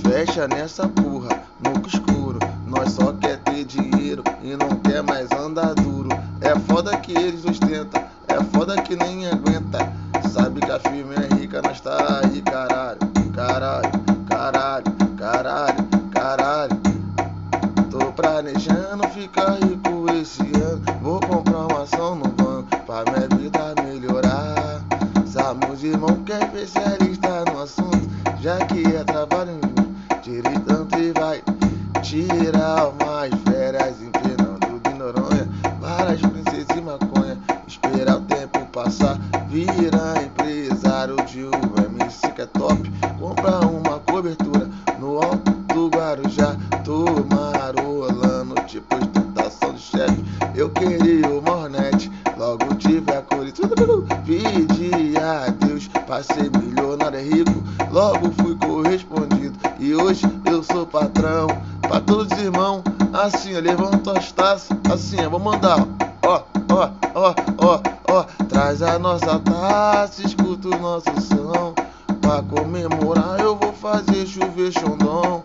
fecha nessa porra, no escuro. Nós só quer ter dinheiro e não quer mais andar duro. É foda que eles ostentam, é foda que nem aguenta. Sabe que a firma é rica, nós tá aí, caralho, caralho, caralho, caralho, caralho. Tô planejando ficar rico esse ano. Vou comprar uma ação no banco pra minha vida melhorar. Somos irmão que é especialista no assunto, já que é trabalho em tire tanto e vai tirar umas férias em Fernando de Noronha. Várias princesas e maconha, esperar o tempo passar. Vira empresário de um MC que é top. Comprar uma cobertura no alto do Guarujá. Tomar rolando tipo ostentação de chefe. Eu queria pra ser milionário e rico. Logo fui correspondido e hoje eu sou patrão. Pra todos os irmãos, assim, ó, levanta as taças, assim, ó, vou mandar, ó, ó, ó, ó, ó. Traz a nossa taça, escuta o nosso som. Pra comemorar eu vou fazer chover xondom.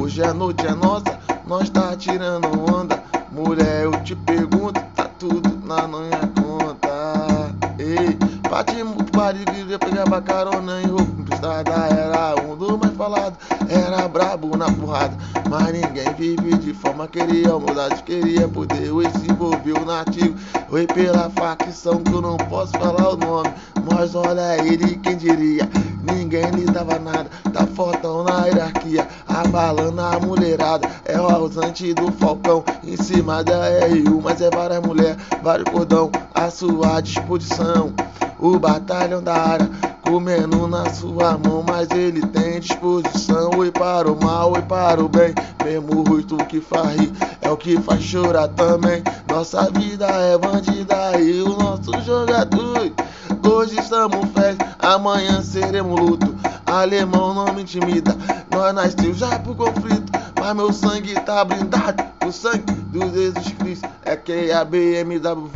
Hoje a noite é nossa, nós tá tirando onda. Mulher, eu te pergunto, tá tudo na minha conta. Ei, bate muito pariu, queria pegar pra carona em roupa emprestada. Era um dos mais falados, era brabo na porrada. Mas ninguém vive de forma, queria humildade, queria poder. Oi, se envolveu nativo, oi pela facção que eu não posso falar o nome. Mas olha ele, quem diria? Abalando a mulherada. É o ausente do Falcão, em cima da RU, mas é várias mulheres, vários cordão à sua disposição. O batalhão da área, comendo na sua mão, mas ele tem disposição. Oi para o mal, oi para o bem, mesmo o rosto que faz rir, é o que faz chorar também. Nossa vida é bandida e o nosso jogo é. Hoje estamos festa, amanhã seremos luto. Alemão não me intimida, nós nasceu já pro conflito. Mas meu sangue tá blindado, o sangue do Jesus Cristo é que a BMW